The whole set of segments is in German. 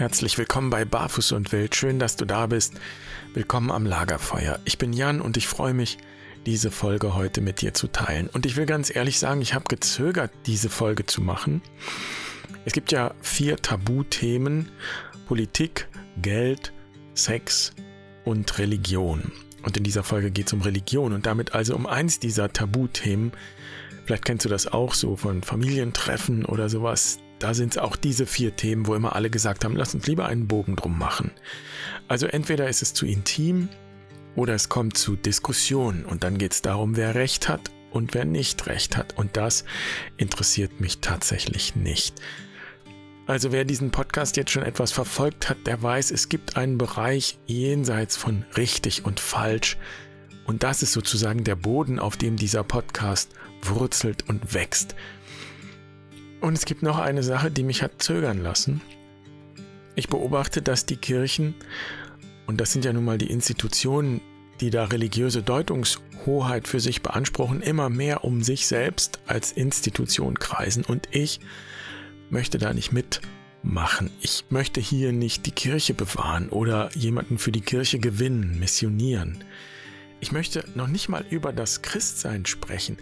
Herzlich willkommen bei Barfuß und Wild. Schön, dass du da bist. Willkommen am Lagerfeuer. Ich bin Jan und ich freue mich, diese Folge heute mit dir zu teilen. Und ich will ganz ehrlich sagen, ich habe gezögert, diese Folge zu machen. Es gibt ja vier Tabuthemen. Politik, Geld, Sex und Religion. Und in dieser Folge geht es um Religion und damit also um eins dieser Tabuthemen. Vielleicht kennst du das auch so von Familientreffen oder sowas. Da sind es auch diese vier Themen, wo immer alle gesagt haben, lass uns lieber einen Bogen drum machen. Also entweder ist es zu intim oder es kommt zu Diskussionen und dann geht es darum, wer recht hat und wer nicht recht hat. Und das interessiert mich tatsächlich nicht. Also wer diesen Podcast jetzt schon etwas verfolgt hat, der weiß, es gibt einen Bereich jenseits von richtig und falsch. Und das ist sozusagen der Boden, auf dem dieser Podcast wurzelt und wächst. Und es gibt noch eine Sache, die mich hat zögern lassen. Ich beobachte, dass die Kirchen, und das sind ja nun mal die Institutionen, die da religiöse Deutungshoheit für sich beanspruchen, immer mehr um sich selbst als Institution kreisen. Und ich möchte da nicht mitmachen. Ich möchte hier nicht die Kirche bewahren oder jemanden für die Kirche gewinnen, missionieren. Ich möchte noch nicht mal über das Christsein sprechen.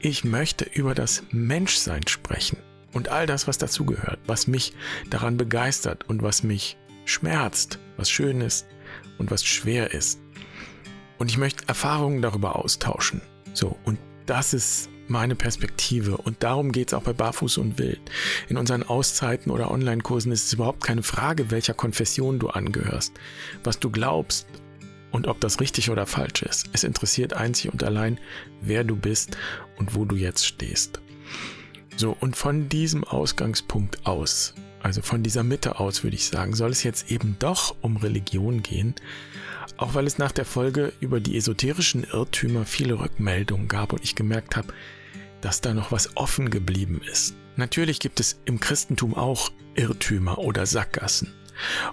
Ich möchte über das Menschsein sprechen. Und all das, was dazugehört, was mich daran begeistert und was mich schmerzt, was schön ist und was schwer ist. Und ich möchte Erfahrungen darüber austauschen. So, und das ist meine Perspektive. Und darum geht es auch bei Barfuß und Wild. In unseren Auszeiten oder Online-Kursen ist es überhaupt keine Frage, welcher Konfession du angehörst, was du glaubst und ob das richtig oder falsch ist. Es interessiert einzig und allein, wer du bist und wo du jetzt stehst. So, und von diesem Ausgangspunkt aus, also von dieser Mitte aus, würde ich sagen, soll es jetzt eben doch um Religion gehen. Auch weil es nach der Folge über die esoterischen Irrtümer viele Rückmeldungen gab und ich gemerkt habe, dass da noch was offen geblieben ist. Natürlich gibt es im Christentum auch Irrtümer oder Sackgassen.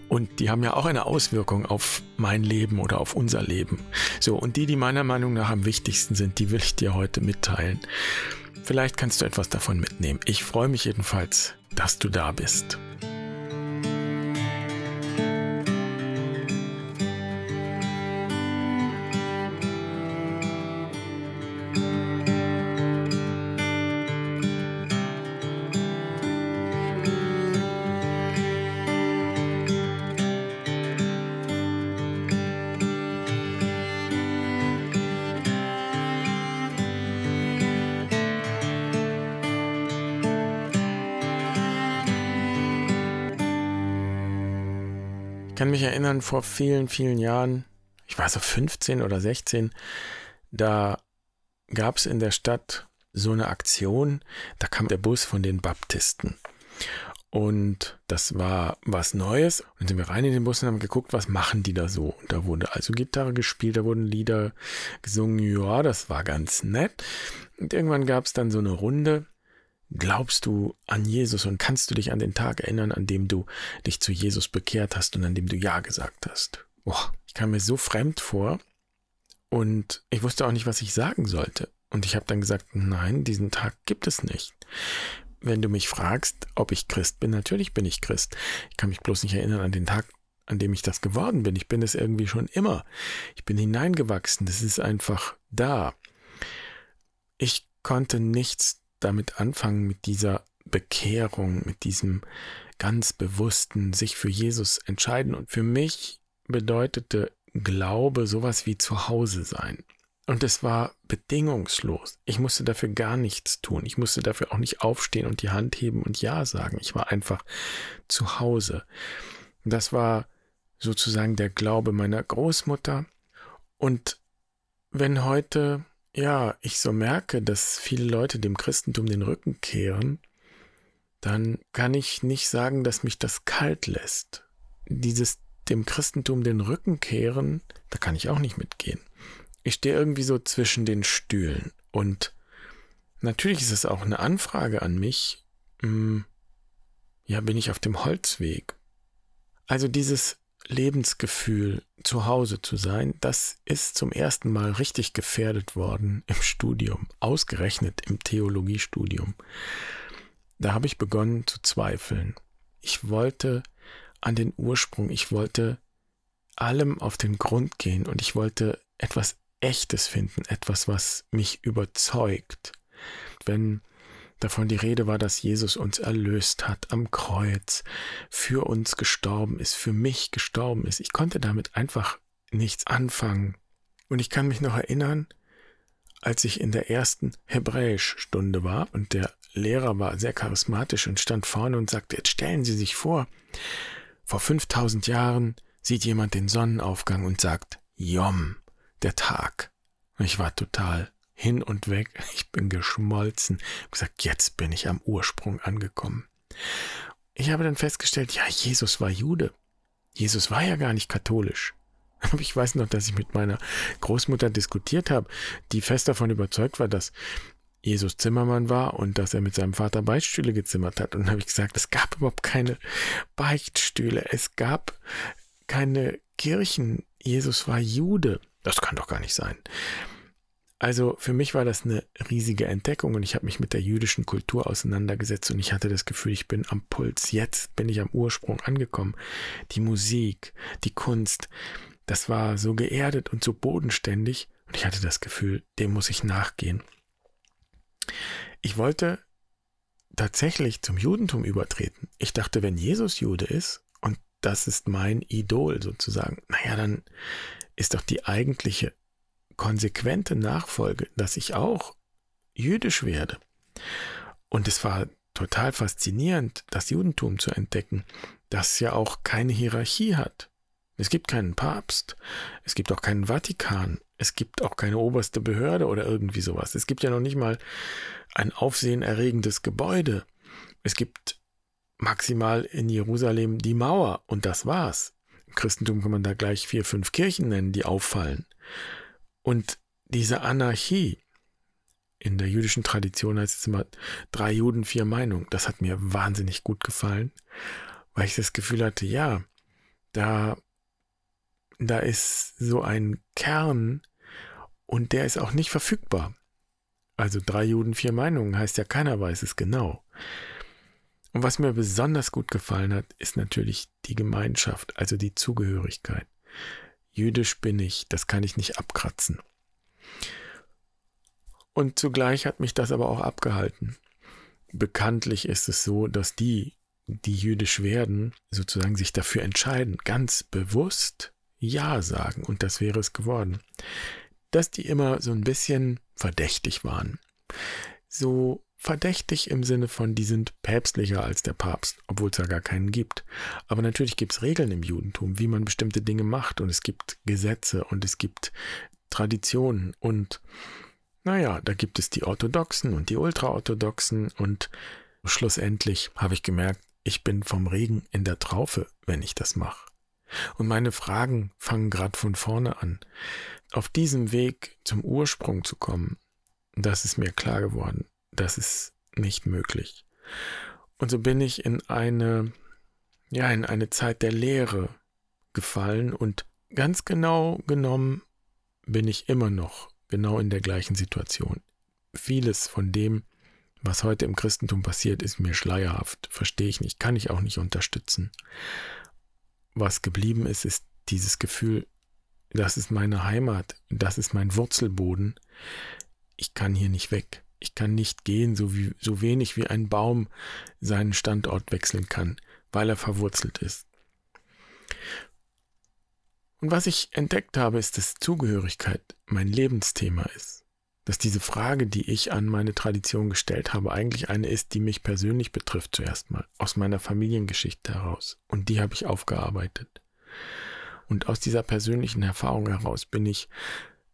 Und die haben ja auch eine Auswirkung auf mein Leben oder auf unser Leben. So, und die, die meiner Meinung nach am wichtigsten sind, die will ich dir heute mitteilen. Vielleicht kannst du etwas davon mitnehmen. Ich freue mich jedenfalls, dass du da bist. Kann mich erinnern, vor vielen, vielen Jahren, ich war so 15 oder 16, da gab es in der Stadt so eine Aktion, da kam der Bus von den Baptisten. Und das war was Neues. Und sind wir rein in den Bus und haben geguckt, was machen die da so. Und da wurde also Gitarre gespielt, da wurden Lieder gesungen. Ja, das war ganz nett. Und irgendwann gab es dann so eine Runde Glaubst du an Jesus und kannst du dich an den Tag erinnern, an dem du dich zu Jesus bekehrt hast und an dem du Ja gesagt hast? Boah, ich kam mir so fremd vor und ich wusste auch nicht, was ich sagen sollte. Und ich habe dann gesagt, nein, diesen Tag gibt es nicht. Wenn du mich fragst, ob ich Christ bin, natürlich bin ich Christ. Ich kann mich bloß nicht erinnern an den Tag, an dem ich das geworden bin. Ich bin es irgendwie schon immer. Ich bin hineingewachsen. Das ist einfach da. Ich konnte nichts damit anfangen, mit dieser Bekehrung, mit diesem ganz bewussten sich für Jesus entscheiden. Und für mich bedeutete Glaube sowas wie zu Hause sein. Und es war bedingungslos. Ich musste dafür gar nichts tun. Ich musste dafür auch nicht aufstehen und die Hand heben und Ja sagen. Ich war einfach zu Hause. Das war sozusagen der Glaube meiner Großmutter. Und wenn heute ja, ich so merke, dass viele Leute dem Christentum den Rücken kehren, dann kann ich nicht sagen, dass mich das kalt lässt. Dieses dem Christentum den Rücken kehren, da kann ich auch nicht mitgehen. Ich stehe irgendwie so zwischen den Stühlen und natürlich ist es auch eine Anfrage an mich. Hm, ja, bin ich auf dem Holzweg? Also dieses Lebensgefühl, zu Hause zu sein, das ist zum ersten Mal richtig gefährdet worden im Studium, ausgerechnet im Theologiestudium. Da habe ich begonnen zu zweifeln. Ich wollte an den Ursprung. Ich wollte allem auf den Grund gehen und ich wollte etwas Echtes finden, etwas, was mich überzeugt. Wenn davon die Rede war, dass Jesus uns erlöst hat am Kreuz, für uns gestorben ist, für mich gestorben ist. Ich konnte damit einfach nichts anfangen. Und ich kann mich noch erinnern, als ich in der ersten Hebräischstunde war und der Lehrer war sehr charismatisch und stand vorne und sagte, jetzt stellen Sie sich vor, vor 5000 Jahren sieht jemand den Sonnenaufgang und sagt, Yom, der Tag. Ich war total hin und weg. Ich bin geschmolzen. Ich habe gesagt, jetzt bin ich am Ursprung angekommen. Ich habe dann festgestellt, ja, Jesus war Jude. Jesus war ja gar nicht katholisch. Aber ich weiß noch, dass ich mit meiner Großmutter diskutiert habe, die fest davon überzeugt war, dass Jesus Zimmermann war und dass er mit seinem Vater Beichtstühle gezimmert hat. Und habe ich gesagt, es gab überhaupt keine Beichtstühle, es gab keine Kirchen. Jesus war Jude. Das kann doch gar nicht sein. Also für mich war das eine riesige Entdeckung und ich habe mich mit der jüdischen Kultur auseinandergesetzt und ich hatte das Gefühl, ich bin am Puls. Jetzt bin ich am Ursprung angekommen. Die Musik, die Kunst, das war so geerdet und so bodenständig und ich hatte das Gefühl, dem muss ich nachgehen. Ich wollte tatsächlich zum Judentum übertreten. Ich dachte, wenn Jesus Jude ist und das ist mein Idol sozusagen, naja, dann ist doch die eigentliche konsequente Nachfolge, dass ich auch jüdisch werde. Und es war total faszinierend, das Judentum zu entdecken, das ja auch keine Hierarchie hat. Es gibt keinen Papst, es gibt auch keinen Vatikan, es gibt auch keine oberste Behörde oder irgendwie sowas. Es gibt ja noch nicht mal ein aufsehenerregendes Gebäude. Es gibt maximal in Jerusalem die Mauer und das war's. Im Christentum kann man da gleich vier, fünf Kirchen nennen, die auffallen. Und diese Anarchie, in der jüdischen Tradition heißt es immer drei Juden, vier Meinungen, das hat mir wahnsinnig gut gefallen, weil ich das Gefühl hatte, ja, da, da ist so ein Kern und der ist auch nicht verfügbar. Also drei Juden, vier Meinungen heißt ja, keiner weiß es genau. Und was mir besonders gut gefallen hat, ist natürlich die Gemeinschaft, also die Zugehörigkeit. Jüdisch bin ich, das kann ich nicht abkratzen. Und zugleich hat mich das aber auch abgehalten. Bekanntlich ist es so, dass die, die jüdisch werden, sozusagen sich dafür entscheiden, ganz bewusst Ja sagen, und das wäre es geworden, dass die immer so ein bisschen verdächtig waren. So verdächtig im Sinne von, die sind päpstlicher als der Papst, obwohl es ja gar keinen gibt. Aber natürlich gibt es Regeln im Judentum, wie man bestimmte Dinge macht und es gibt Gesetze und es gibt Traditionen und naja, da gibt es die Orthodoxen und die Ultraorthodoxen und schlussendlich habe ich gemerkt, ich bin vom Regen in der Traufe, wenn ich das mache. Und meine Fragen fangen gerade von vorne an. Auf diesem Weg zum Ursprung zu kommen, das ist mir klar geworden das ist nicht möglich. Und so bin ich in eine, ja, in eine Zeit der Lehre gefallen und ganz genau genommen bin ich immer noch genau in der gleichen Situation. Vieles von dem, was heute im Christentum passiert, ist mir schleierhaft, verstehe ich nicht, kann ich auch nicht unterstützen. Was geblieben ist, ist dieses Gefühl, das ist meine Heimat, das ist mein Wurzelboden, ich kann hier nicht weg. Ich kann nicht gehen, so, wie, so wenig wie ein Baum seinen Standort wechseln kann, weil er verwurzelt ist. Und was ich entdeckt habe, ist, dass Zugehörigkeit mein Lebensthema ist. Dass diese Frage, die ich an meine Tradition gestellt habe, eigentlich eine ist, die mich persönlich betrifft zuerst mal, aus meiner Familiengeschichte heraus. Und die habe ich aufgearbeitet. Und aus dieser persönlichen Erfahrung heraus bin ich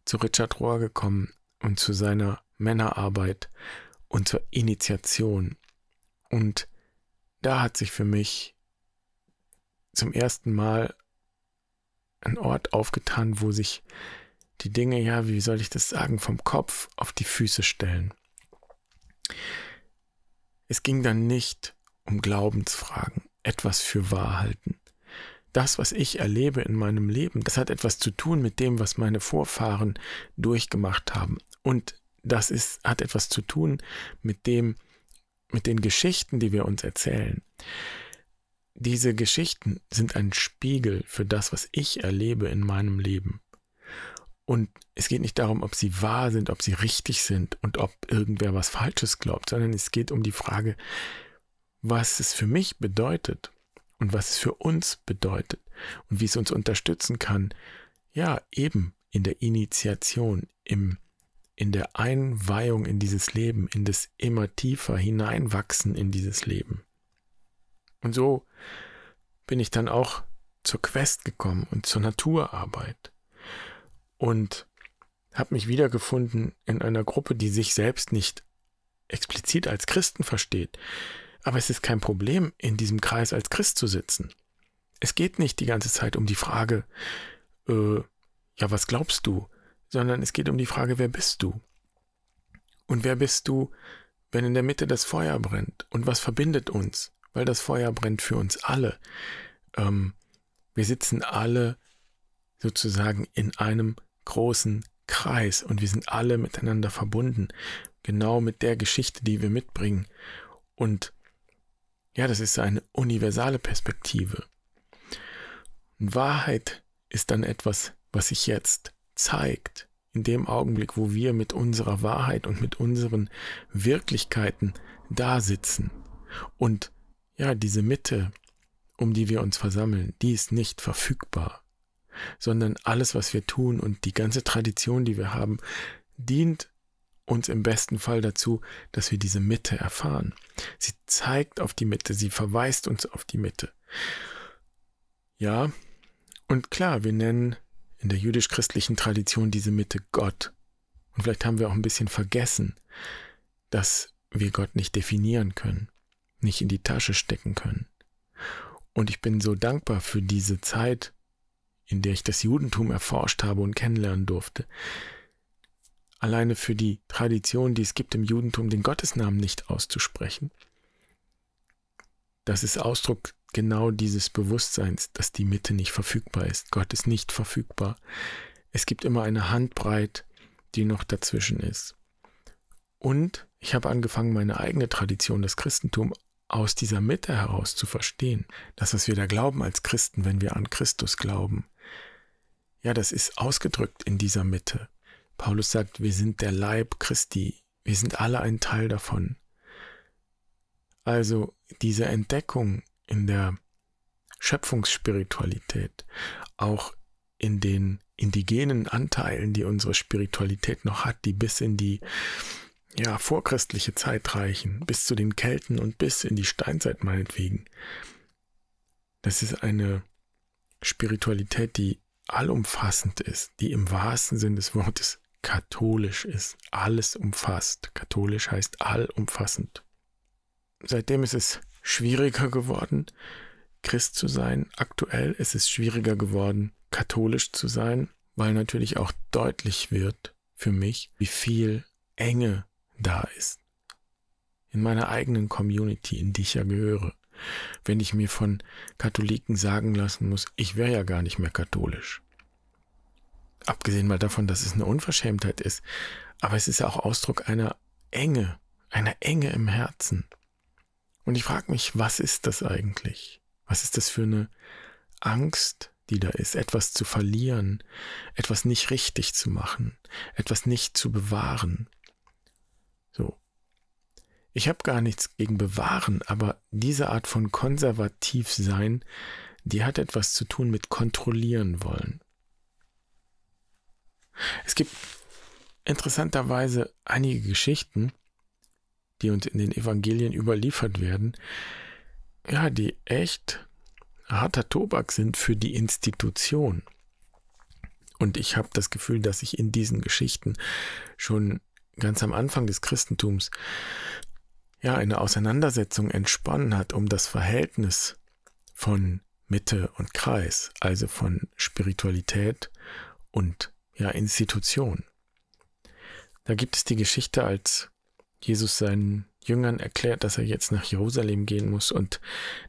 zu Richard Rohr gekommen und zu seiner Männerarbeit und zur Initiation. Und da hat sich für mich zum ersten Mal ein Ort aufgetan, wo sich die Dinge, ja, wie soll ich das sagen, vom Kopf auf die Füße stellen. Es ging dann nicht um Glaubensfragen, etwas für wahr halten. Das, was ich erlebe in meinem Leben, das hat etwas zu tun mit dem, was meine Vorfahren durchgemacht haben. Und das ist, hat etwas zu tun mit dem, mit den Geschichten, die wir uns erzählen. diese Geschichten sind ein Spiegel für das, was ich erlebe in meinem Leben. Und es geht nicht darum, ob sie wahr sind, ob sie richtig sind und ob irgendwer was Falsches glaubt, sondern es geht um die Frage, was es für mich bedeutet und was es für uns bedeutet und wie es uns unterstützen kann, ja, eben in der Initiation, im, in der Einweihung in dieses Leben, in das immer tiefer Hineinwachsen in dieses Leben. Und so bin ich dann auch zur Quest gekommen und zur Naturarbeit und habe mich wiedergefunden in einer Gruppe, die sich selbst nicht explizit als Christen versteht. Aber es ist kein Problem, in diesem Kreis als Christ zu sitzen. Es geht nicht die ganze Zeit um die Frage, äh, ja, was glaubst du? Sondern es geht um die Frage, wer bist du? Und wer bist du, wenn in der Mitte das Feuer brennt? Und was verbindet uns? Weil das Feuer brennt für uns alle. Ähm, wir sitzen alle sozusagen in einem großen Kreis und wir sind alle miteinander verbunden, genau mit der Geschichte, die wir mitbringen. Und ja, das ist eine universale Perspektive. Wahrheit ist dann etwas, was sich jetzt zeigt, in dem Augenblick, wo wir mit unserer Wahrheit und mit unseren Wirklichkeiten da sitzen. Und ja, diese Mitte, um die wir uns versammeln, die ist nicht verfügbar sondern alles, was wir tun und die ganze Tradition, die wir haben, dient uns im besten Fall dazu, dass wir diese Mitte erfahren. Sie zeigt auf die Mitte, sie verweist uns auf die Mitte. Ja, und klar, wir nennen in der jüdisch-christlichen Tradition diese Mitte Gott. Und vielleicht haben wir auch ein bisschen vergessen, dass wir Gott nicht definieren können, nicht in die Tasche stecken können. Und ich bin so dankbar für diese Zeit, in der ich das Judentum erforscht habe und kennenlernen durfte. Alleine für die Tradition, die es gibt im Judentum, den Gottesnamen nicht auszusprechen. Das ist Ausdruck genau dieses Bewusstseins, dass die Mitte nicht verfügbar ist. Gott ist nicht verfügbar. Es gibt immer eine Handbreit, die noch dazwischen ist. Und ich habe angefangen, meine eigene Tradition, das Christentum, aus dieser Mitte heraus zu verstehen. Das, was wir da glauben als Christen, wenn wir an Christus glauben, ja, das ist ausgedrückt in dieser Mitte. Paulus sagt, wir sind der Leib Christi, wir sind alle ein Teil davon. Also diese Entdeckung in der Schöpfungsspiritualität, auch in den indigenen Anteilen, die unsere Spiritualität noch hat, die bis in die ja, vorchristliche Zeit reichen, bis zu den Kelten und bis in die Steinzeit meinetwegen. Das ist eine Spiritualität, die allumfassend ist, die im wahrsten Sinn des Wortes katholisch ist, alles umfasst. Katholisch heißt allumfassend. Seitdem ist es schwieriger geworden, Christ zu sein. Aktuell ist es schwieriger geworden, katholisch zu sein, weil natürlich auch deutlich wird für mich, wie viel Enge da ist. In meiner eigenen Community, in die ich ja gehöre wenn ich mir von Katholiken sagen lassen muss, ich wäre ja gar nicht mehr katholisch. Abgesehen mal davon, dass es eine Unverschämtheit ist, aber es ist ja auch Ausdruck einer Enge, einer Enge im Herzen. Und ich frage mich, was ist das eigentlich? Was ist das für eine Angst, die da ist, etwas zu verlieren, etwas nicht richtig zu machen, etwas nicht zu bewahren? So, ich habe gar nichts gegen bewahren, aber diese Art von konservativ sein, die hat etwas zu tun mit kontrollieren wollen. Es gibt interessanterweise einige Geschichten, die uns in den Evangelien überliefert werden, ja, die echt harter Tobak sind für die Institution. Und ich habe das Gefühl, dass sich in diesen Geschichten schon ganz am Anfang des Christentums ja eine Auseinandersetzung entsponnen hat um das Verhältnis von Mitte und Kreis, also von Spiritualität und ja Institution. Da gibt es die Geschichte, als Jesus seinen Jüngern erklärt, dass er jetzt nach Jerusalem gehen muss und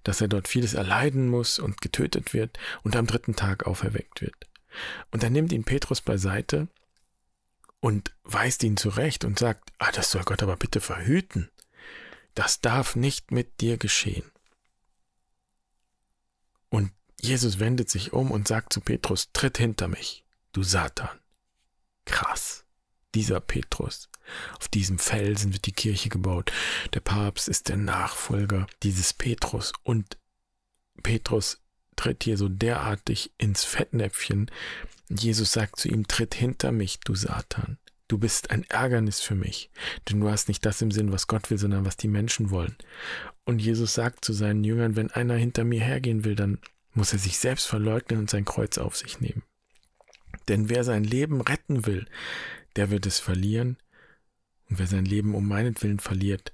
dass er dort vieles erleiden muss und getötet wird und am dritten Tag auferweckt wird. Und dann nimmt ihn Petrus beiseite und weist ihn zurecht und sagt, ah, das soll Gott aber bitte verhüten. Das darf nicht mit dir geschehen. Und Jesus wendet sich um und sagt zu Petrus, tritt hinter mich, du Satan. Krass. Dieser Petrus. Auf diesem Felsen wird die Kirche gebaut. Der Papst ist der Nachfolger dieses Petrus. Und Petrus tritt hier so derartig ins Fettnäpfchen. Jesus sagt zu ihm, tritt hinter mich, du Satan. Du bist ein Ärgernis für mich, denn du hast nicht das im Sinn, was Gott will, sondern was die Menschen wollen. Und Jesus sagt zu seinen Jüngern, wenn einer hinter mir hergehen will, dann muss er sich selbst verleugnen und sein Kreuz auf sich nehmen. Denn wer sein Leben retten will, der wird es verlieren, und wer sein Leben um meinetwillen verliert,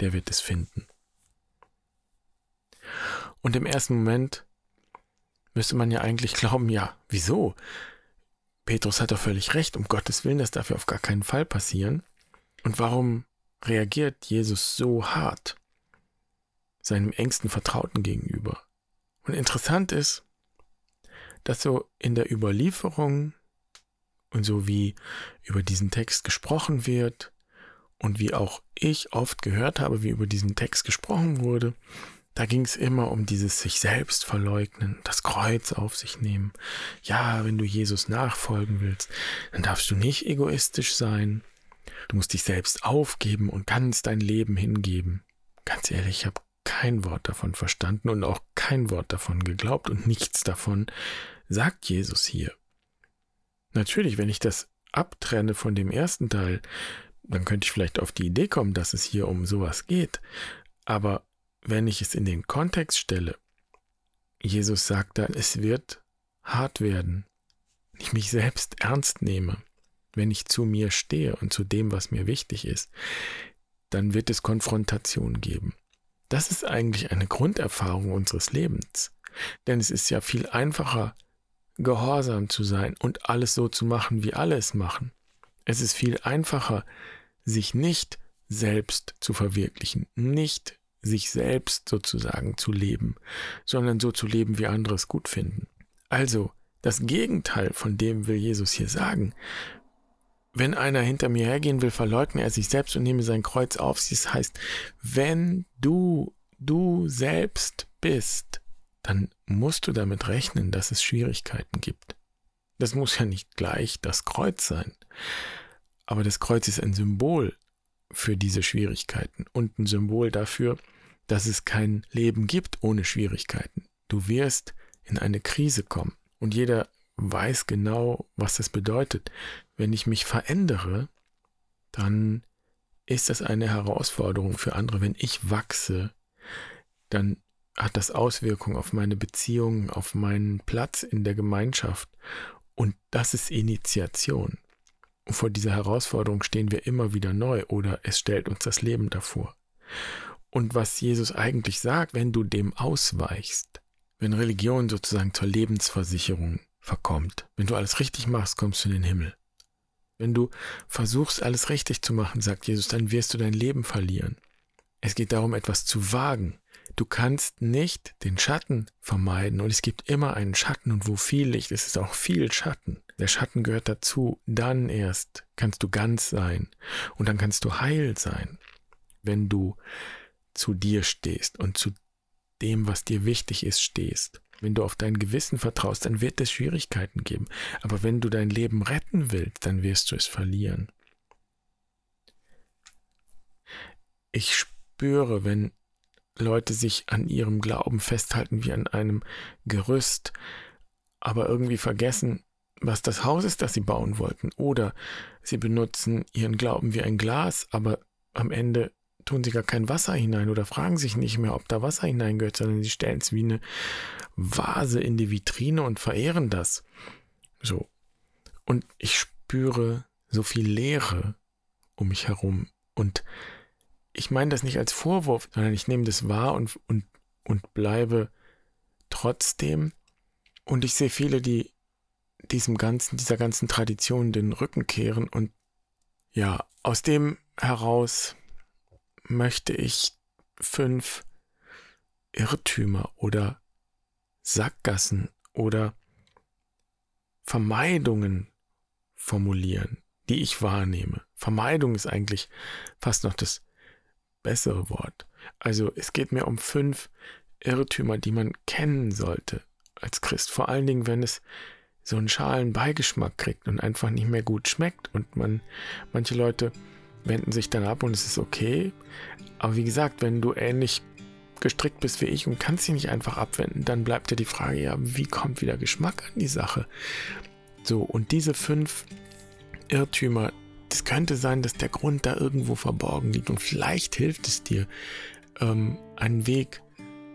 der wird es finden. Und im ersten Moment müsste man ja eigentlich glauben, ja, wieso? Petrus hat doch völlig recht, um Gottes Willen, das darf ja auf gar keinen Fall passieren. Und warum reagiert Jesus so hart seinem engsten Vertrauten gegenüber? Und interessant ist, dass so in der Überlieferung und so wie über diesen Text gesprochen wird und wie auch ich oft gehört habe, wie über diesen Text gesprochen wurde, da ging es immer um dieses sich selbst verleugnen, das Kreuz auf sich nehmen. Ja, wenn du Jesus nachfolgen willst, dann darfst du nicht egoistisch sein. Du musst dich selbst aufgeben und ganz dein Leben hingeben. Ganz ehrlich, ich habe kein Wort davon verstanden und auch kein Wort davon geglaubt und nichts davon sagt Jesus hier. Natürlich, wenn ich das abtrenne von dem ersten Teil, dann könnte ich vielleicht auf die Idee kommen, dass es hier um sowas geht. Aber wenn ich es in den Kontext stelle, Jesus sagt dann, es wird hart werden, wenn ich mich selbst ernst nehme, wenn ich zu mir stehe und zu dem, was mir wichtig ist, dann wird es Konfrontation geben. Das ist eigentlich eine Grunderfahrung unseres Lebens. Denn es ist ja viel einfacher, gehorsam zu sein und alles so zu machen, wie alle es machen. Es ist viel einfacher, sich nicht selbst zu verwirklichen, nicht sich selbst sozusagen zu leben, sondern so zu leben, wie andere es gut finden. Also, das Gegenteil von dem will Jesus hier sagen. Wenn einer hinter mir hergehen will, verleugne er sich selbst und nehme sein Kreuz auf. Das heißt, wenn du du selbst bist, dann musst du damit rechnen, dass es Schwierigkeiten gibt. Das muss ja nicht gleich das Kreuz sein. Aber das Kreuz ist ein Symbol für diese Schwierigkeiten und ein Symbol dafür, dass es kein Leben gibt ohne Schwierigkeiten. Du wirst in eine Krise kommen und jeder weiß genau, was das bedeutet. Wenn ich mich verändere, dann ist das eine Herausforderung für andere. Wenn ich wachse, dann hat das Auswirkungen auf meine Beziehungen, auf meinen Platz in der Gemeinschaft. Und das ist Initiation. Und vor dieser Herausforderung stehen wir immer wieder neu oder es stellt uns das Leben davor. Und was Jesus eigentlich sagt, wenn du dem ausweichst, wenn Religion sozusagen zur Lebensversicherung verkommt, wenn du alles richtig machst, kommst du in den Himmel. Wenn du versuchst, alles richtig zu machen, sagt Jesus, dann wirst du dein Leben verlieren. Es geht darum, etwas zu wagen. Du kannst nicht den Schatten vermeiden und es gibt immer einen Schatten und wo viel Licht ist, ist auch viel Schatten. Der Schatten gehört dazu. Dann erst kannst du ganz sein und dann kannst du heil sein, wenn du zu dir stehst und zu dem, was dir wichtig ist, stehst. Wenn du auf dein Gewissen vertraust, dann wird es Schwierigkeiten geben. Aber wenn du dein Leben retten willst, dann wirst du es verlieren. Ich spüre, wenn Leute sich an ihrem Glauben festhalten wie an einem Gerüst, aber irgendwie vergessen, was das Haus ist, das sie bauen wollten. Oder sie benutzen ihren Glauben wie ein Glas, aber am Ende tun sie gar kein Wasser hinein oder fragen sich nicht mehr, ob da Wasser hineingehört, sondern sie stellen es wie eine Vase in die Vitrine und verehren das. So. Und ich spüre so viel Leere um mich herum. Und ich meine das nicht als Vorwurf, sondern ich nehme das wahr und, und, und bleibe trotzdem. Und ich sehe viele, die diesem ganzen, dieser ganzen Tradition den Rücken kehren und ja, aus dem heraus möchte ich fünf Irrtümer oder Sackgassen oder Vermeidungen formulieren, die ich wahrnehme. Vermeidung ist eigentlich fast noch das bessere Wort. Also es geht mir um fünf Irrtümer, die man kennen sollte als Christ. Vor allen Dingen, wenn es so einen schalen Beigeschmack kriegt und einfach nicht mehr gut schmeckt. Und man, manche Leute wenden sich dann ab und es ist okay. Aber wie gesagt, wenn du ähnlich gestrickt bist wie ich und kannst dich nicht einfach abwenden, dann bleibt ja die Frage, ja, wie kommt wieder Geschmack an die Sache? So, und diese fünf Irrtümer, das könnte sein, dass der Grund da irgendwo verborgen liegt und vielleicht hilft es dir, ähm, einen Weg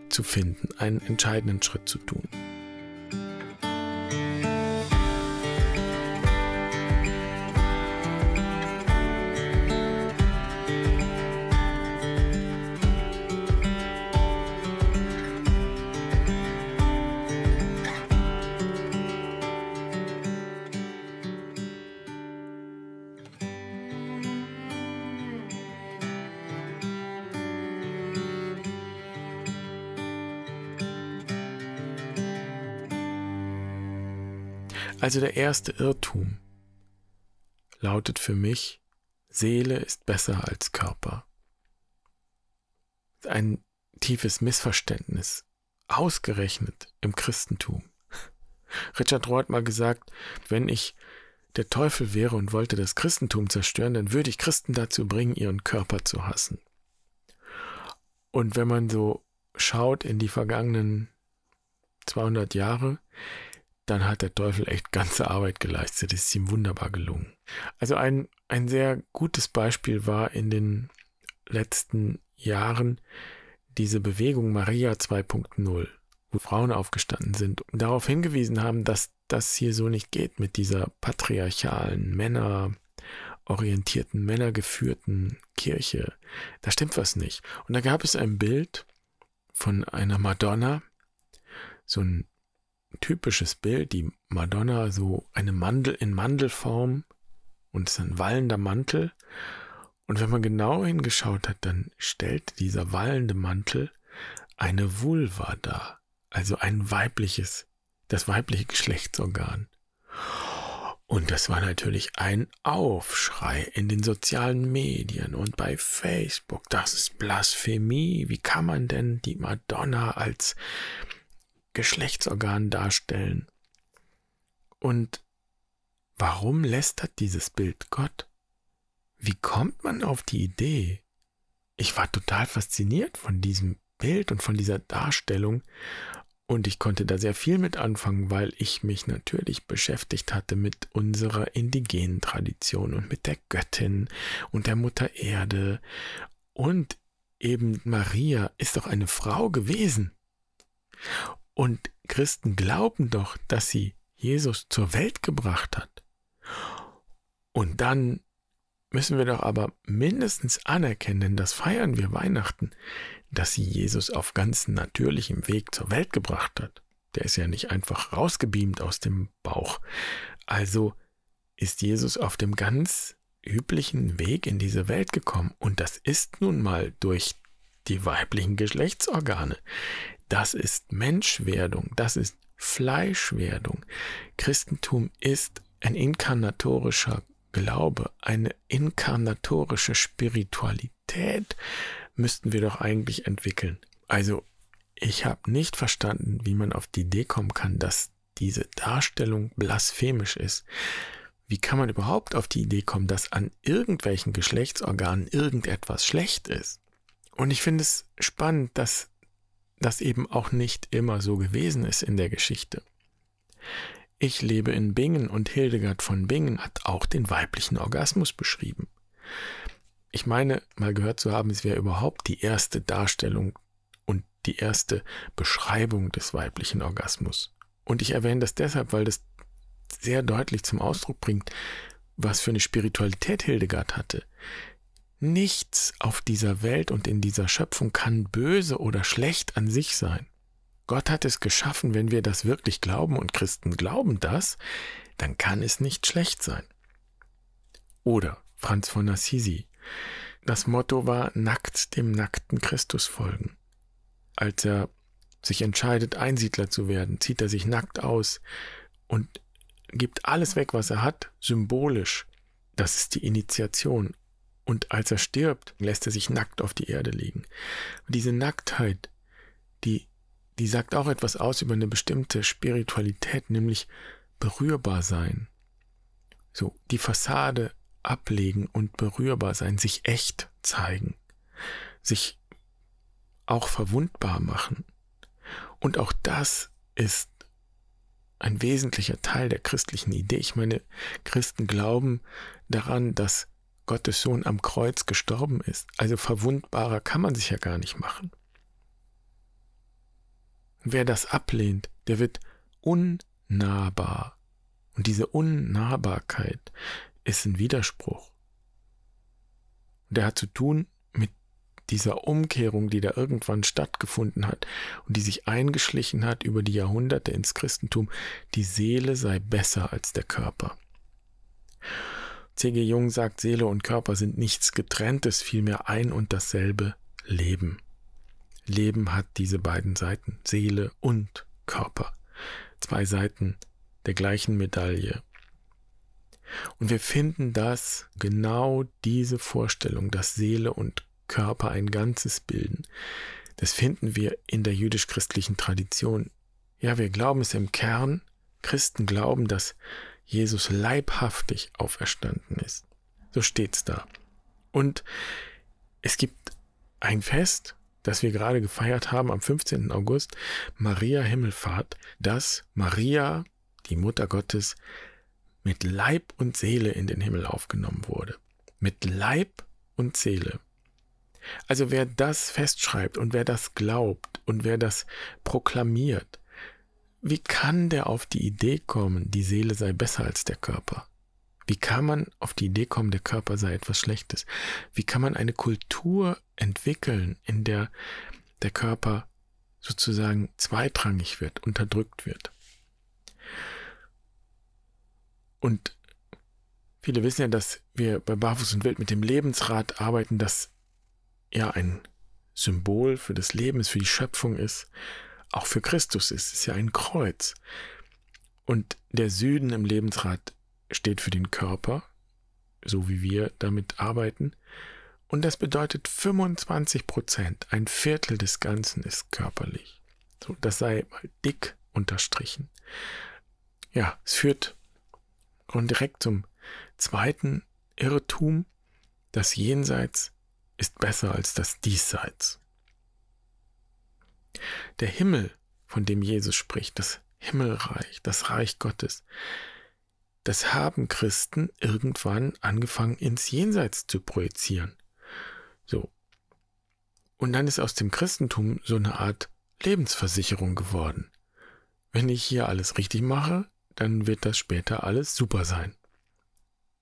zu finden, einen entscheidenden Schritt zu tun. Also der erste Irrtum lautet für mich, Seele ist besser als Körper. Ein tiefes Missverständnis, ausgerechnet im Christentum. Richard Rohr hat mal gesagt, wenn ich der Teufel wäre und wollte das Christentum zerstören, dann würde ich Christen dazu bringen, ihren Körper zu hassen. Und wenn man so schaut in die vergangenen 200 Jahre, dann hat der Teufel echt ganze Arbeit geleistet. Es ist ihm wunderbar gelungen. Also ein, ein sehr gutes Beispiel war in den letzten Jahren diese Bewegung Maria 2.0, wo Frauen aufgestanden sind und darauf hingewiesen haben, dass das hier so nicht geht mit dieser patriarchalen, männerorientierten, männergeführten Kirche. Da stimmt was nicht. Und da gab es ein Bild von einer Madonna, so ein typisches Bild, die Madonna, so eine Mandel in Mandelform und es ist ein wallender Mantel. Und wenn man genau hingeschaut hat, dann stellt dieser wallende Mantel eine Vulva dar, also ein weibliches, das weibliche Geschlechtsorgan. Und das war natürlich ein Aufschrei in den sozialen Medien und bei Facebook. Das ist Blasphemie. Wie kann man denn die Madonna als Geschlechtsorgan darstellen. Und warum lästert dieses Bild Gott? Wie kommt man auf die Idee? Ich war total fasziniert von diesem Bild und von dieser Darstellung und ich konnte da sehr viel mit anfangen, weil ich mich natürlich beschäftigt hatte mit unserer indigenen Tradition und mit der Göttin und der Mutter Erde. Und eben Maria ist doch eine Frau gewesen. Und Christen glauben doch, dass sie Jesus zur Welt gebracht hat. Und dann müssen wir doch aber mindestens anerkennen, denn das feiern wir Weihnachten, dass sie Jesus auf ganz natürlichem Weg zur Welt gebracht hat. Der ist ja nicht einfach rausgebeamt aus dem Bauch. Also ist Jesus auf dem ganz üblichen Weg in diese Welt gekommen. Und das ist nun mal durch die weiblichen Geschlechtsorgane. Das ist Menschwerdung, das ist Fleischwerdung. Christentum ist ein inkarnatorischer Glaube, eine inkarnatorische Spiritualität müssten wir doch eigentlich entwickeln. Also, ich habe nicht verstanden, wie man auf die Idee kommen kann, dass diese Darstellung blasphemisch ist. Wie kann man überhaupt auf die Idee kommen, dass an irgendwelchen Geschlechtsorganen irgendetwas schlecht ist? Und ich finde es spannend, dass das eben auch nicht immer so gewesen ist in der Geschichte. Ich lebe in Bingen und Hildegard von Bingen hat auch den weiblichen Orgasmus beschrieben. Ich meine, mal gehört zu haben, es wäre überhaupt die erste Darstellung und die erste Beschreibung des weiblichen Orgasmus. Und ich erwähne das deshalb, weil das sehr deutlich zum Ausdruck bringt, was für eine Spiritualität Hildegard hatte. Nichts auf dieser Welt und in dieser Schöpfung kann böse oder schlecht an sich sein. Gott hat es geschaffen, wenn wir das wirklich glauben und Christen glauben das, dann kann es nicht schlecht sein. Oder Franz von Assisi. Das Motto war nackt dem nackten Christus folgen. Als er sich entscheidet, Einsiedler zu werden, zieht er sich nackt aus und gibt alles weg, was er hat, symbolisch. Das ist die Initiation. Und als er stirbt, lässt er sich nackt auf die Erde legen. Und diese Nacktheit, die die sagt auch etwas aus über eine bestimmte Spiritualität, nämlich berührbar sein. So, die Fassade ablegen und berührbar sein, sich echt zeigen, sich auch verwundbar machen. Und auch das ist ein wesentlicher Teil der christlichen Idee. Ich meine, Christen glauben daran, dass Gottes Sohn am Kreuz gestorben ist. Also verwundbarer kann man sich ja gar nicht machen. wer das ablehnt, der wird unnahbar. Und diese Unnahbarkeit ist ein Widerspruch. Und der hat zu tun mit dieser Umkehrung, die da irgendwann stattgefunden hat und die sich eingeschlichen hat über die Jahrhunderte ins Christentum, die Seele sei besser als der Körper. C.G. Jung sagt, Seele und Körper sind nichts getrenntes, vielmehr ein und dasselbe Leben. Leben hat diese beiden Seiten, Seele und Körper. Zwei Seiten der gleichen Medaille. Und wir finden das, genau diese Vorstellung, dass Seele und Körper ein Ganzes bilden, das finden wir in der jüdisch-christlichen Tradition. Ja, wir glauben es im Kern. Christen glauben, dass Jesus leibhaftig auferstanden ist. So steht's da. Und es gibt ein Fest, das wir gerade gefeiert haben am 15. August, Maria Himmelfahrt, dass Maria, die Mutter Gottes, mit Leib und Seele in den Himmel aufgenommen wurde. Mit Leib und Seele. Also wer das festschreibt und wer das glaubt und wer das proklamiert, wie kann der auf die Idee kommen, die Seele sei besser als der Körper? Wie kann man auf die Idee kommen, der Körper sei etwas Schlechtes? Wie kann man eine Kultur entwickeln, in der der Körper sozusagen zweitrangig wird, unterdrückt wird? Und viele wissen ja, dass wir bei Barfuß und Wild mit dem Lebensrad arbeiten, das ja ein Symbol für das Leben ist, für die Schöpfung ist auch für Christus ist. Es ist ja ein Kreuz. Und der Süden im Lebensrad steht für den Körper, so wie wir damit arbeiten. Und das bedeutet 25 Prozent, ein Viertel des Ganzen ist körperlich. So, das sei mal dick unterstrichen. Ja, es führt und direkt zum zweiten Irrtum. Das Jenseits ist besser als das Diesseits. Der Himmel, von dem Jesus spricht, das Himmelreich, das Reich Gottes, das haben Christen irgendwann angefangen ins Jenseits zu projizieren. So. Und dann ist aus dem Christentum so eine Art Lebensversicherung geworden. Wenn ich hier alles richtig mache, dann wird das später alles super sein.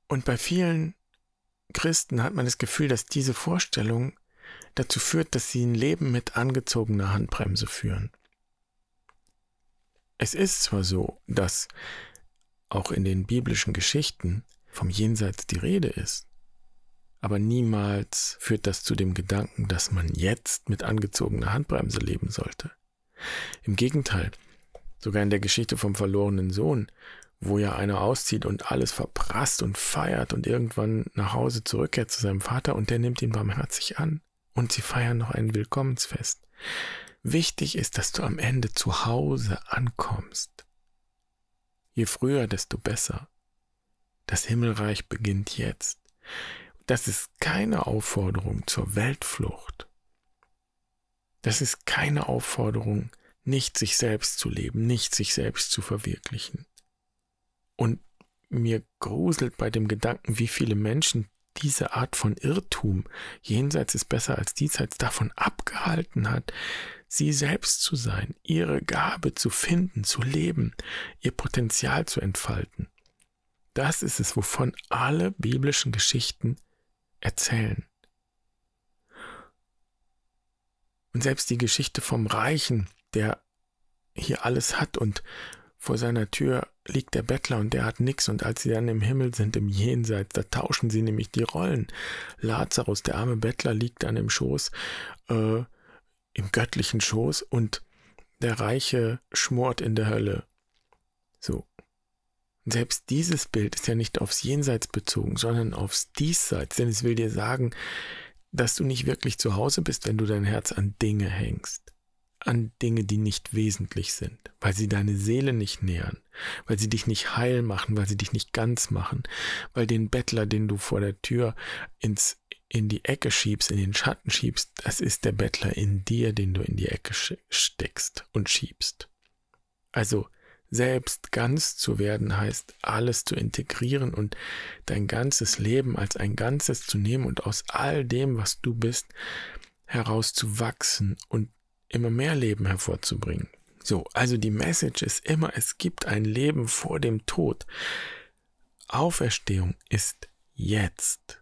Und bei vielen Christen hat man das Gefühl, dass diese Vorstellung dazu führt, dass sie ein Leben mit angezogener Handbremse führen. Es ist zwar so, dass auch in den biblischen Geschichten vom Jenseits die Rede ist, aber niemals führt das zu dem Gedanken, dass man jetzt mit angezogener Handbremse leben sollte. Im Gegenteil, sogar in der Geschichte vom verlorenen Sohn, wo ja einer auszieht und alles verprasst und feiert und irgendwann nach Hause zurückkehrt zu seinem Vater und der nimmt ihn barmherzig an und sie feiern noch ein Willkommensfest. Wichtig ist, dass du am Ende zu Hause ankommst. Je früher, desto besser. Das Himmelreich beginnt jetzt. Das ist keine Aufforderung zur Weltflucht. Das ist keine Aufforderung, nicht sich selbst zu leben, nicht sich selbst zu verwirklichen. Und mir gruselt bei dem Gedanken, wie viele Menschen diese Art von Irrtum, jenseits ist besser als diesseits, davon abgehalten hat, sie selbst zu sein, ihre Gabe zu finden, zu leben, ihr Potenzial zu entfalten. Das ist es, wovon alle biblischen Geschichten erzählen. Und selbst die Geschichte vom Reichen, der hier alles hat und vor seiner Tür liegt der Bettler und der hat nichts und als sie dann im Himmel sind, im Jenseits, da tauschen sie nämlich die Rollen. Lazarus, der arme Bettler, liegt dann im Schoß, äh, im göttlichen Schoß und der Reiche schmort in der Hölle. So. Selbst dieses Bild ist ja nicht aufs Jenseits bezogen, sondern aufs Diesseits, denn es will dir sagen, dass du nicht wirklich zu Hause bist, wenn du dein Herz an Dinge hängst. An Dinge, die nicht wesentlich sind, weil sie deine Seele nicht nähern, weil sie dich nicht heil machen, weil sie dich nicht ganz machen, weil den Bettler, den du vor der Tür ins in die Ecke schiebst, in den Schatten schiebst, das ist der Bettler in dir, den du in die Ecke steckst und schiebst. Also selbst ganz zu werden heißt, alles zu integrieren und dein ganzes Leben als ein Ganzes zu nehmen und aus all dem, was du bist, herauszuwachsen und immer mehr Leben hervorzubringen. So, also die Message ist immer, es gibt ein Leben vor dem Tod. Auferstehung ist jetzt.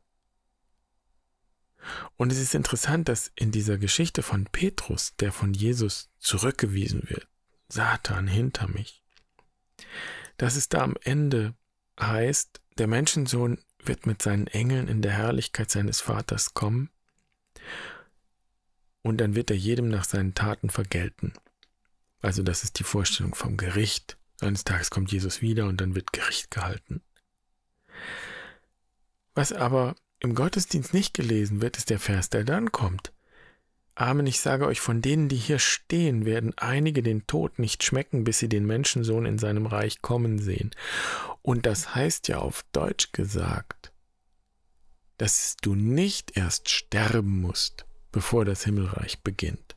Und es ist interessant, dass in dieser Geschichte von Petrus, der von Jesus zurückgewiesen wird, Satan hinter mich, dass es da am Ende heißt, der Menschensohn wird mit seinen Engeln in der Herrlichkeit seines Vaters kommen und dann wird er jedem nach seinen Taten vergelten. Also das ist die Vorstellung vom Gericht. Eines Tages kommt Jesus wieder und dann wird Gericht gehalten. Was aber im Gottesdienst nicht gelesen wird, ist der Vers, der dann kommt. Amen, ich sage euch, von denen, die hier stehen, werden einige den Tod nicht schmecken, bis sie den Menschensohn in seinem Reich kommen sehen. Und das heißt ja auf Deutsch gesagt, dass du nicht erst sterben musst, bevor das Himmelreich beginnt.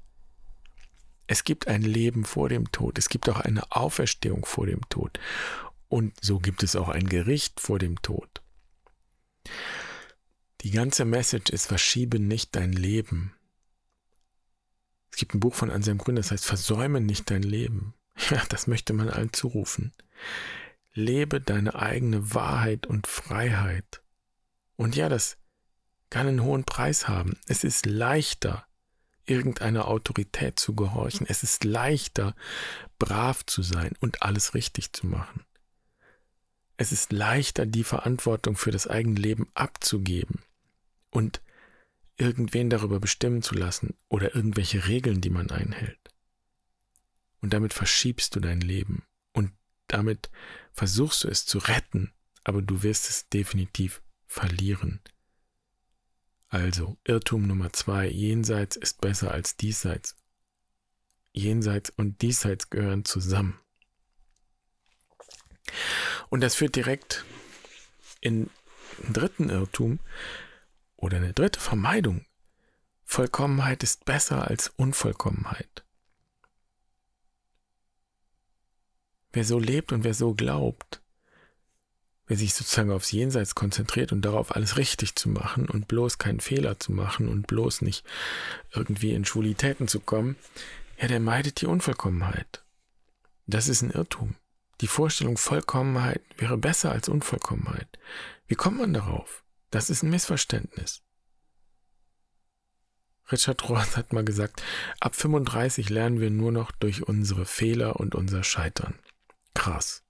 Es gibt ein Leben vor dem Tod, es gibt auch eine Auferstehung vor dem Tod und so gibt es auch ein Gericht vor dem Tod. Die ganze Message ist, verschiebe nicht dein Leben, es gibt ein Buch von Anselm Grün, das heißt, versäume nicht dein Leben. Ja, das möchte man allen zurufen. Lebe deine eigene Wahrheit und Freiheit. Und ja, das kann einen hohen Preis haben. Es ist leichter, irgendeiner Autorität zu gehorchen. Es ist leichter, brav zu sein und alles richtig zu machen. Es ist leichter, die Verantwortung für das eigene Leben abzugeben und irgendwen darüber bestimmen zu lassen oder irgendwelche Regeln, die man einhält. Und damit verschiebst du dein Leben und damit versuchst du es zu retten, aber du wirst es definitiv verlieren. Also, Irrtum Nummer zwei, jenseits ist besser als diesseits. Jenseits und diesseits gehören zusammen. Und das führt direkt in den dritten Irrtum, oder eine dritte Vermeidung. Vollkommenheit ist besser als Unvollkommenheit. Wer so lebt und wer so glaubt, wer sich sozusagen aufs Jenseits konzentriert und darauf alles richtig zu machen und bloß keinen Fehler zu machen und bloß nicht irgendwie in Schwulitäten zu kommen, ja, der meidet die Unvollkommenheit. Das ist ein Irrtum. Die Vorstellung Vollkommenheit wäre besser als Unvollkommenheit. Wie kommt man darauf? Das ist ein Missverständnis. Richard Roth hat mal gesagt, ab 35 lernen wir nur noch durch unsere Fehler und unser Scheitern. Krass.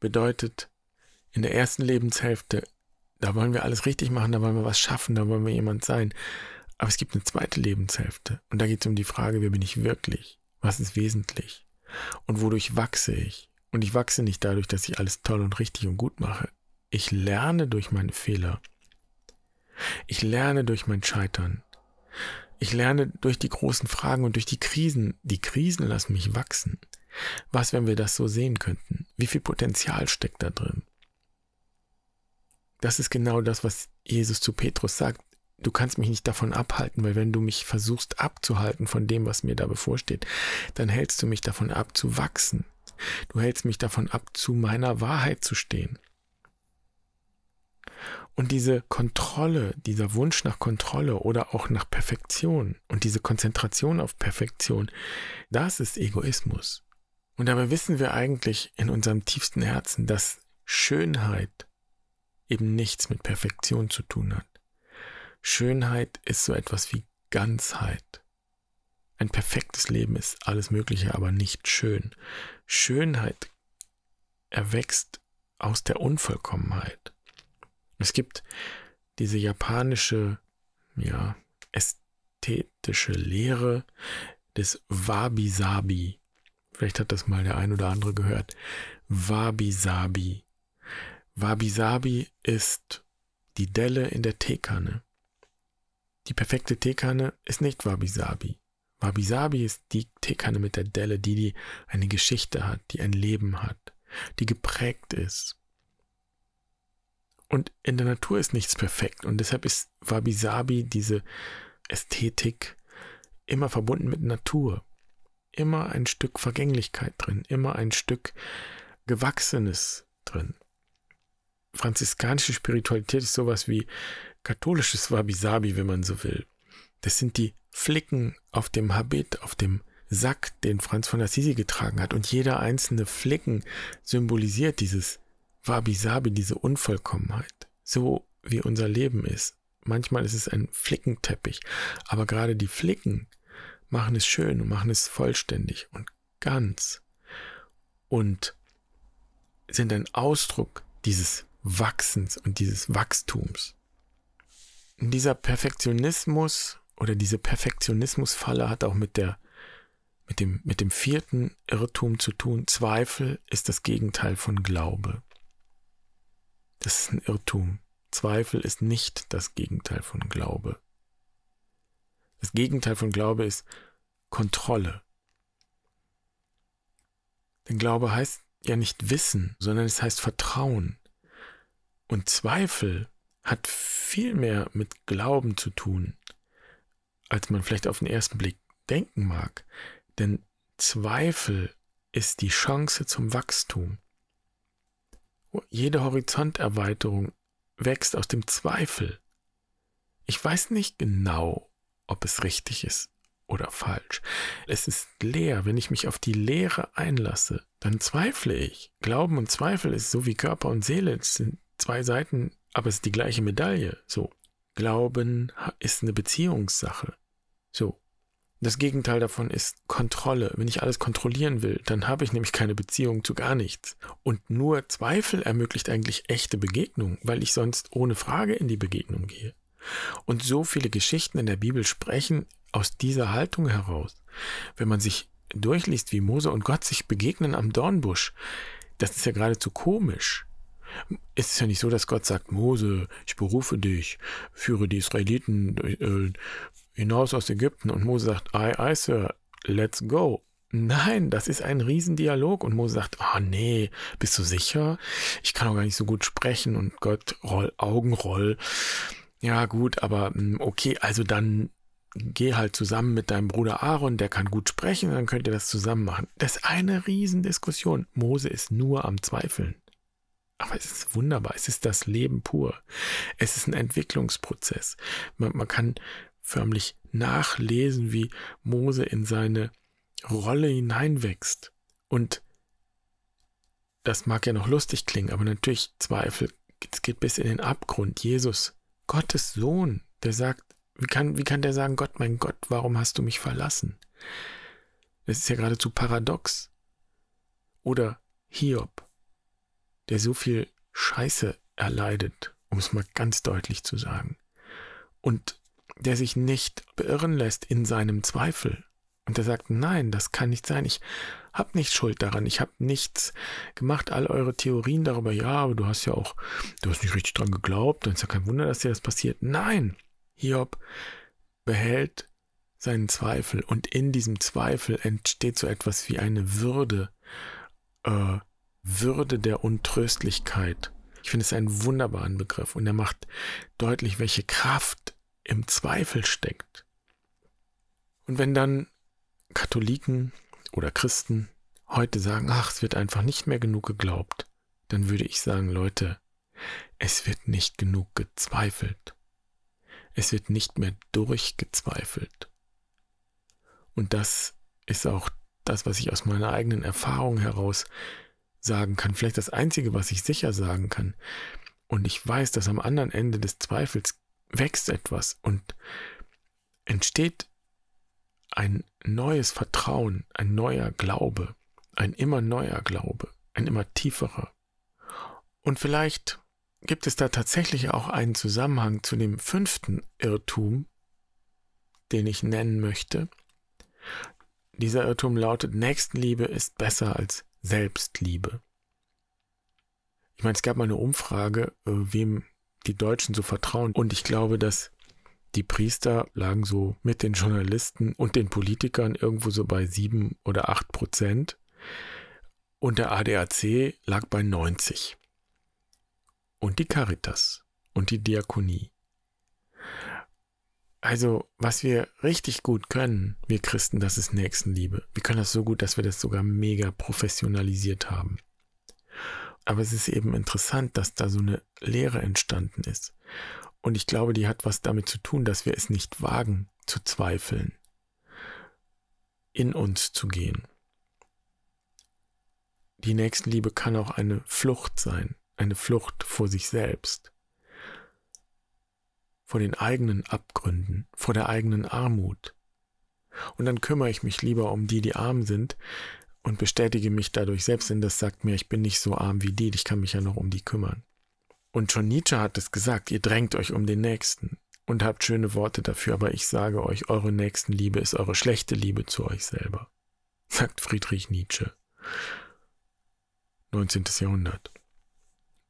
Bedeutet, in der ersten Lebenshälfte, da wollen wir alles richtig machen, da wollen wir was schaffen, da wollen wir jemand sein. Aber es gibt eine zweite Lebenshälfte und da geht es um die Frage, wer bin ich wirklich? Was ist wesentlich? Und wodurch wachse ich? Und ich wachse nicht dadurch, dass ich alles toll und richtig und gut mache. Ich lerne durch meine Fehler. Ich lerne durch mein Scheitern. Ich lerne durch die großen Fragen und durch die Krisen. Die Krisen lassen mich wachsen. Was, wenn wir das so sehen könnten? Wie viel Potenzial steckt da drin? Das ist genau das, was Jesus zu Petrus sagt. Du kannst mich nicht davon abhalten, weil wenn du mich versuchst abzuhalten von dem, was mir da bevorsteht, dann hältst du mich davon ab zu wachsen. Du hältst mich davon ab, zu meiner Wahrheit zu stehen. Und diese Kontrolle, dieser Wunsch nach Kontrolle oder auch nach Perfektion und diese Konzentration auf Perfektion, das ist Egoismus. Und dabei wissen wir eigentlich in unserem tiefsten Herzen, dass Schönheit eben nichts mit Perfektion zu tun hat. Schönheit ist so etwas wie Ganzheit. Ein perfektes Leben ist alles Mögliche, aber nicht schön. Schönheit erwächst aus der Unvollkommenheit. Es gibt diese japanische, ja, ästhetische Lehre des Wabi-Sabi. Vielleicht hat das mal der ein oder andere gehört. Wabi-Sabi. Wabi-Sabi ist die Delle in der Teekanne. Die perfekte Teekanne ist nicht Wabi-Sabi. Wabi Sabi ist die Teekanne mit der Delle, die, die eine Geschichte hat, die ein Leben hat, die geprägt ist. Und in der Natur ist nichts perfekt und deshalb ist Wabi Sabi diese Ästhetik immer verbunden mit Natur. Immer ein Stück Vergänglichkeit drin, immer ein Stück Gewachsenes drin. Franziskanische Spiritualität ist sowas wie katholisches Wabi-Sabi, wenn man so will. Das sind die Flicken auf dem Habit, auf dem Sack, den Franz von Assisi getragen hat. Und jeder einzelne Flicken symbolisiert dieses Wabi-Sabi, diese Unvollkommenheit. So wie unser Leben ist. Manchmal ist es ein Flickenteppich, aber gerade die Flicken machen es schön und machen es vollständig und ganz und sind ein Ausdruck dieses Wachsens und dieses Wachstums. Und dieser Perfektionismus oder diese Perfektionismusfalle hat auch mit der mit dem, mit dem vierten Irrtum zu tun. Zweifel ist das Gegenteil von Glaube. Das ist ein Irrtum. Zweifel ist nicht das Gegenteil von Glaube. Das Gegenteil von Glaube ist Kontrolle. Denn Glaube heißt ja nicht Wissen, sondern es heißt Vertrauen. Und Zweifel hat viel mehr mit Glauben zu tun, als man vielleicht auf den ersten Blick denken mag. Denn Zweifel ist die Chance zum Wachstum. Jede Horizonterweiterung wächst aus dem Zweifel. Ich weiß nicht genau, ob es richtig ist oder falsch. Es ist leer. Wenn ich mich auf die Leere einlasse, dann zweifle ich. Glauben und Zweifel ist so wie Körper und Seele. Es sind zwei Seiten, aber es ist die gleiche Medaille. So. Glauben ist eine Beziehungssache. So. Das Gegenteil davon ist Kontrolle. Wenn ich alles kontrollieren will, dann habe ich nämlich keine Beziehung zu gar nichts. Und nur Zweifel ermöglicht eigentlich echte Begegnung, weil ich sonst ohne Frage in die Begegnung gehe. Und so viele Geschichten in der Bibel sprechen aus dieser Haltung heraus. Wenn man sich durchliest, wie Mose und Gott sich begegnen am Dornbusch, das ist ja geradezu komisch. Es ist ja nicht so, dass Gott sagt, Mose, ich berufe dich, führe die Israeliten äh, hinaus aus Ägypten und Mose sagt, aye, aye, Sir, let's go. Nein, das ist ein Riesendialog und Mose sagt, ah oh, nee, bist du sicher? Ich kann auch gar nicht so gut sprechen und Gott roll, Augenroll. Ja gut, aber hm, okay, also dann geh halt zusammen mit deinem Bruder Aaron, der kann gut sprechen, dann könnt ihr das zusammen machen. Das ist eine Riesendiskussion. Mose ist nur am Zweifeln. Aber es ist wunderbar. Es ist das Leben pur. Es ist ein Entwicklungsprozess. Man, man kann förmlich nachlesen, wie Mose in seine Rolle hineinwächst. Und das mag ja noch lustig klingen, aber natürlich Zweifel. Es geht bis in den Abgrund. Jesus, Gottes Sohn, der sagt, wie kann, wie kann der sagen, Gott, mein Gott, warum hast du mich verlassen? Das ist ja geradezu paradox. Oder Hiob, der so viel Scheiße erleidet, um es mal ganz deutlich zu sagen. Und der sich nicht beirren lässt in seinem Zweifel. Und der sagt, nein, das kann nicht sein. Ich habe nicht Schuld daran. Ich habe nichts gemacht. All eure Theorien darüber, ja, aber du hast ja auch, du hast nicht richtig dran geglaubt. Dann ist ja kein Wunder, dass dir das passiert. Nein, Hiob behält seinen Zweifel und in diesem Zweifel entsteht so etwas wie eine Würde, äh, Würde der Untröstlichkeit. Ich finde es einen wunderbaren Begriff und er macht deutlich, welche Kraft im Zweifel steckt. Und wenn dann Katholiken oder Christen heute sagen, ach, es wird einfach nicht mehr genug geglaubt, dann würde ich sagen, Leute, es wird nicht genug gezweifelt. Es wird nicht mehr durchgezweifelt. Und das ist auch das, was ich aus meiner eigenen Erfahrung heraus sagen kann. Vielleicht das Einzige, was ich sicher sagen kann. Und ich weiß, dass am anderen Ende des Zweifels wächst etwas und entsteht ein neues Vertrauen, ein neuer Glaube, ein immer neuer Glaube, ein immer tieferer. Und vielleicht gibt es da tatsächlich auch einen Zusammenhang zu dem fünften Irrtum, den ich nennen möchte. Dieser Irrtum lautet, Nächstenliebe ist besser als Selbstliebe. Ich meine, es gab mal eine Umfrage, äh, wem die Deutschen so vertrauen. Und ich glaube, dass Die Priester lagen so mit den Journalisten und den Politikern irgendwo so bei sieben oder acht Prozent. Und der ADAC lag bei 90. Und die Caritas und die Diakonie. Also, was wir richtig gut können, wir Christen, das ist Nächstenliebe. Wir können das so gut, dass wir das sogar mega professionalisiert haben. Aber es ist eben interessant, dass da so eine Lehre entstanden ist. Und ich glaube, die hat was damit zu tun, dass wir es nicht wagen zu zweifeln, in uns zu gehen. Die Nächstenliebe kann auch eine Flucht sein, eine Flucht vor sich selbst vor den eigenen Abgründen, vor der eigenen Armut. Und dann kümmere ich mich lieber um die, die arm sind und bestätige mich dadurch selbst, denn das sagt mir, ich bin nicht so arm wie die, ich kann mich ja noch um die kümmern. Und schon Nietzsche hat es gesagt, ihr drängt euch um den Nächsten und habt schöne Worte dafür, aber ich sage euch, eure Nächstenliebe ist eure schlechte Liebe zu euch selber, sagt Friedrich Nietzsche. 19. Jahrhundert.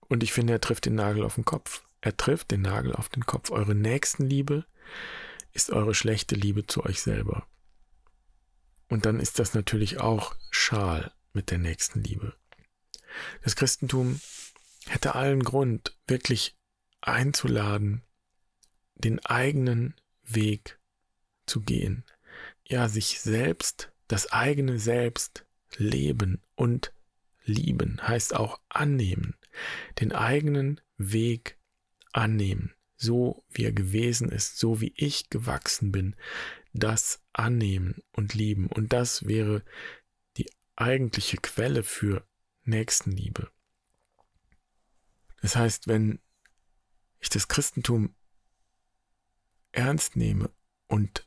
Und ich finde, er trifft den Nagel auf den Kopf. Er trifft den Nagel auf den Kopf. Eure Nächstenliebe ist eure schlechte Liebe zu euch selber. Und dann ist das natürlich auch schal mit der Nächstenliebe. Das Christentum hätte allen Grund, wirklich einzuladen, den eigenen Weg zu gehen. Ja, sich selbst, das eigene Selbst leben und lieben heißt auch annehmen, den eigenen Weg annehmen, so wie er gewesen ist, so wie ich gewachsen bin, das annehmen und lieben. Und das wäre die eigentliche Quelle für Nächstenliebe. Das heißt, wenn ich das Christentum ernst nehme und,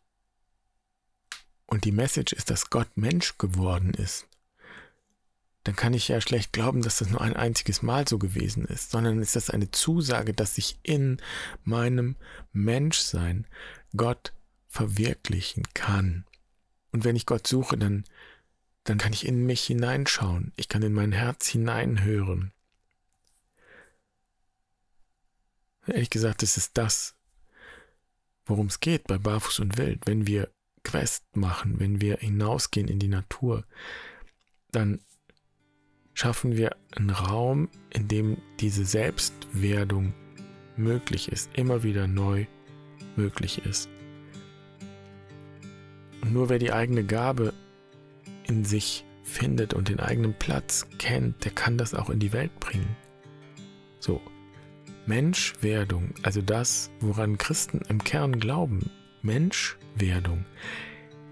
und die Message ist, dass Gott Mensch geworden ist, dann kann ich ja schlecht glauben, dass das nur ein einziges Mal so gewesen ist, sondern ist das eine Zusage, dass ich in meinem Menschsein Gott verwirklichen kann. Und wenn ich Gott suche, dann, dann kann ich in mich hineinschauen, ich kann in mein Herz hineinhören. Ehrlich gesagt, es ist das, worum es geht bei Barfuß und Wild. Wenn wir Quest machen, wenn wir hinausgehen in die Natur, dann schaffen wir einen Raum, in dem diese Selbstwerdung möglich ist, immer wieder neu möglich ist. Und nur wer die eigene Gabe in sich findet und den eigenen Platz kennt, der kann das auch in die Welt bringen. So, Menschwerdung, also das, woran Christen im Kern glauben, Menschwerdung,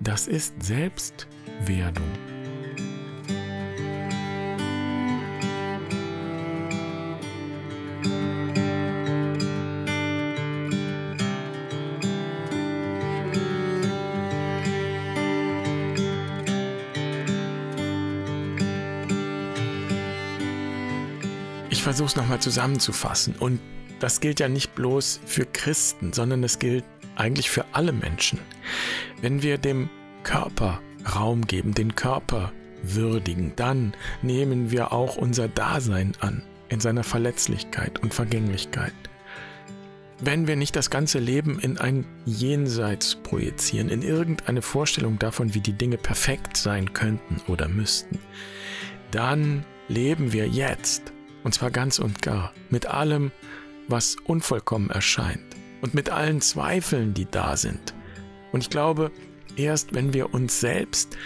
das ist Selbstwerdung. Es nochmal zusammenzufassen. Und das gilt ja nicht bloß für Christen, sondern es gilt eigentlich für alle Menschen. Wenn wir dem Körper Raum geben, den Körper würdigen, dann nehmen wir auch unser Dasein an in seiner Verletzlichkeit und Vergänglichkeit. Wenn wir nicht das ganze Leben in ein Jenseits projizieren, in irgendeine Vorstellung davon, wie die Dinge perfekt sein könnten oder müssten, dann leben wir jetzt und zwar ganz und gar, mit allem, was unvollkommen erscheint und mit allen Zweifeln, die da sind. Und ich glaube, erst wenn wir uns selbst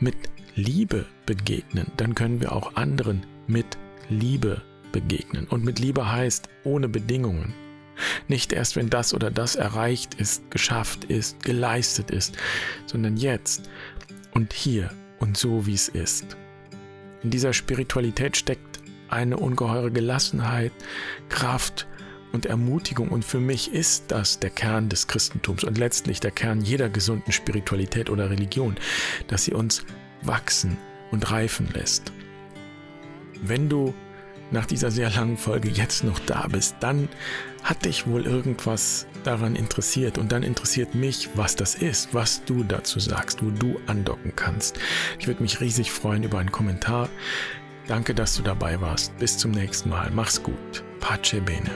mit Liebe begegnen, dann können wir auch anderen mit Liebe begegnen. Und mit Liebe heißt ohne Bedingungen. Nicht erst, wenn das oder das erreicht ist, geschafft ist, geleistet ist, sondern jetzt und hier und so, wie es ist. In dieser Spiritualität steckt eine ungeheure Gelassenheit, Kraft und Ermutigung. Und für mich ist das der Kern des Christentums und letztlich der Kern jeder gesunden Spiritualität oder Religion, dass sie uns wachsen und reifen lässt. Wenn du nach dieser sehr langen Folge jetzt noch da bist, dann hat dich wohl irgendwas daran interessiert und dann interessiert mich, was das ist, was du dazu sagst, wo du andocken kannst. Ich würde mich riesig freuen über einen Kommentar. Danke, dass du dabei warst. Bis zum nächsten Mal. Mach's gut. Pace bene.